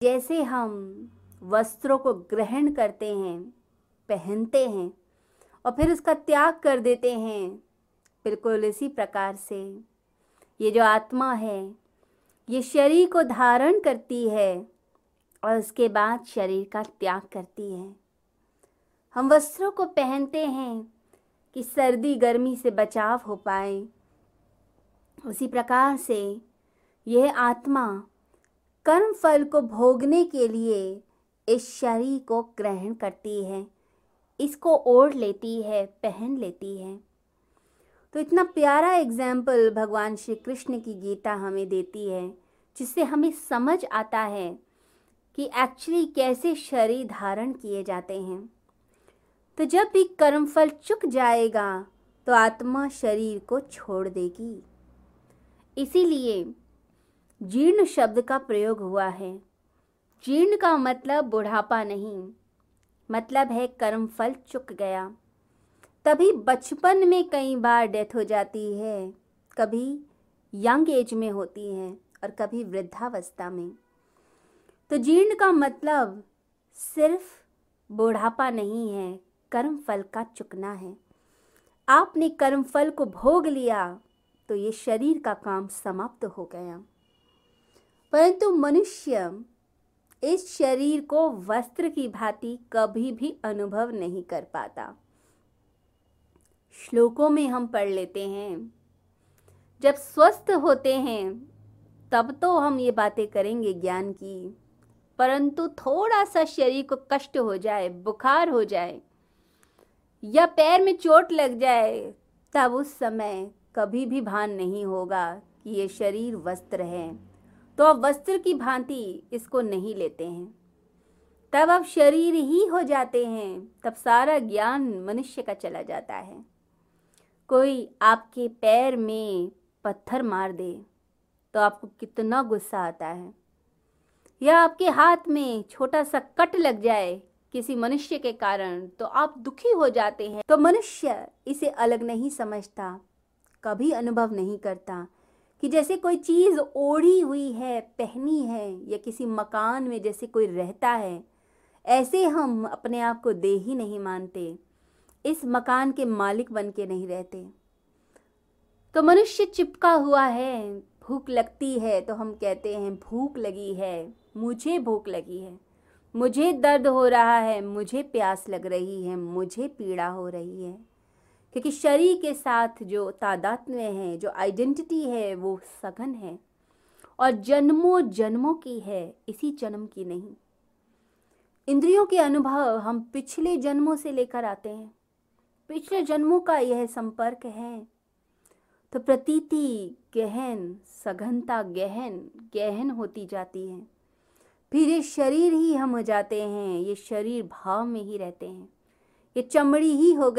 कैसे हम वस्त्रों को ग्रहण करते हैं, पहनते हैं और फिर उसका त्याग कर देते हैं, बिल्कुल इसी प्रकार से। ये जो आत्मा है, ये शरीर को धारण करती है और उसके बाद शरीर का त्याग करती है। हम वस्त्रों को पहनते हैं कि सर्दी, गर्मी से बचाव हो पाए। उसी प्रकार से यह आत्मा कर्म फल को भोगने के लिए इस शरीर को ग्रहण करती है, इसको ओढ़ लेती है, पहन लेती है। तो इतना प्यारा एग्ज़ाम्पल भगवान श्री कृष्ण की गीता हमें देती है, जिससे हमें समझ आता है कि एक्चुअली कैसे शरीर धारण किए जाते हैं। तो जब भी कर्मफल चुक जाएगा तो आत्मा शरीर को छोड़ देगी। इसीलिए जीर्ण शब्द का प्रयोग हुआ है। जीर्ण का मतलब बुढ़ापा नहीं। मतलब है कर्मफल चुक गया। तभी बचपन में कई बार डेथ हो जाती है। कभी यंग एज में होती है और कभी वृद्धावस्था में। तो जीर्ण का मतलब सिर्फ़ बुढ़ापा नहीं है कर्म फल का चुकना है। आपने कर्म फल को भोग लिया तो ये शरीर का काम समाप्त हो गया। परंतु मनुष्य इस शरीर को वस्त्र की भांति कभी भी अनुभव नहीं कर पाता। श्लोकों में हम पढ़ लेते हैं, जब स्वस्थ होते हैं, तब तो हम ये बातें करेंगे ज्ञान की, परंतु थोड़ा सा शरीर को कष्ट हो जाए, बुखार हो जाए, या पैर में चोट लग जाए, तब उस समय कभी भी भान नहीं होगा कि ये शरीर वस्त्र है। तो अब वस्त्र की भांति इसको नहीं लेते हैं। तब अब शरीर ही हो जाते हैं, तब सारा ज्ञान मनुष्य का चला जाता है। कोई आपके पैर में पत्थर मार दे तो आपको कितना गुस्सा आता है। या आपके हाथ में छोटा सा कट लग जाए किसी मनुष्य के कारण तो आप दुखी हो जाते हैं। तो मनुष्य इसे अलग नहीं समझता, कभी अनुभव नहीं करता। कि जैसे कोई चीज़ ओढ़ी हुई है, पहनी है या किसी मकान में जैसे कोई रहता है, ऐसे हम अपने आप को दे ही नहीं मानते, इस मकान के मालिक बन के नहीं रहते। तो मनुष्य चिपका हुआ है, भूख लगती है तो हम कहते हैं, भूख लगी है, मुझे भूख लगी है, मुझे दर्द हो रहा है, मुझे प्यास लग रही है, मुझे पीड़ा हो रही है। क्योंकि शरीर के साथ जो तादात्म्य है, जो आइडेंटिटी है, वो सघन है। और जन्मों जन्मों की है, इसी जन्म की नहीं। इंद्रियों के अनुभव हम पिछले जन्मों से लेकर आते हैं। पिछले जन्मों का यह संपर्क है। तो प्रतीति, गहन, सघनता, गहन गहन होती जाती है। फिर ये शरीर ही हम हो जाते हैं, ये शरीर भाव में ही रहते हैं। ये चमड़ी ही हो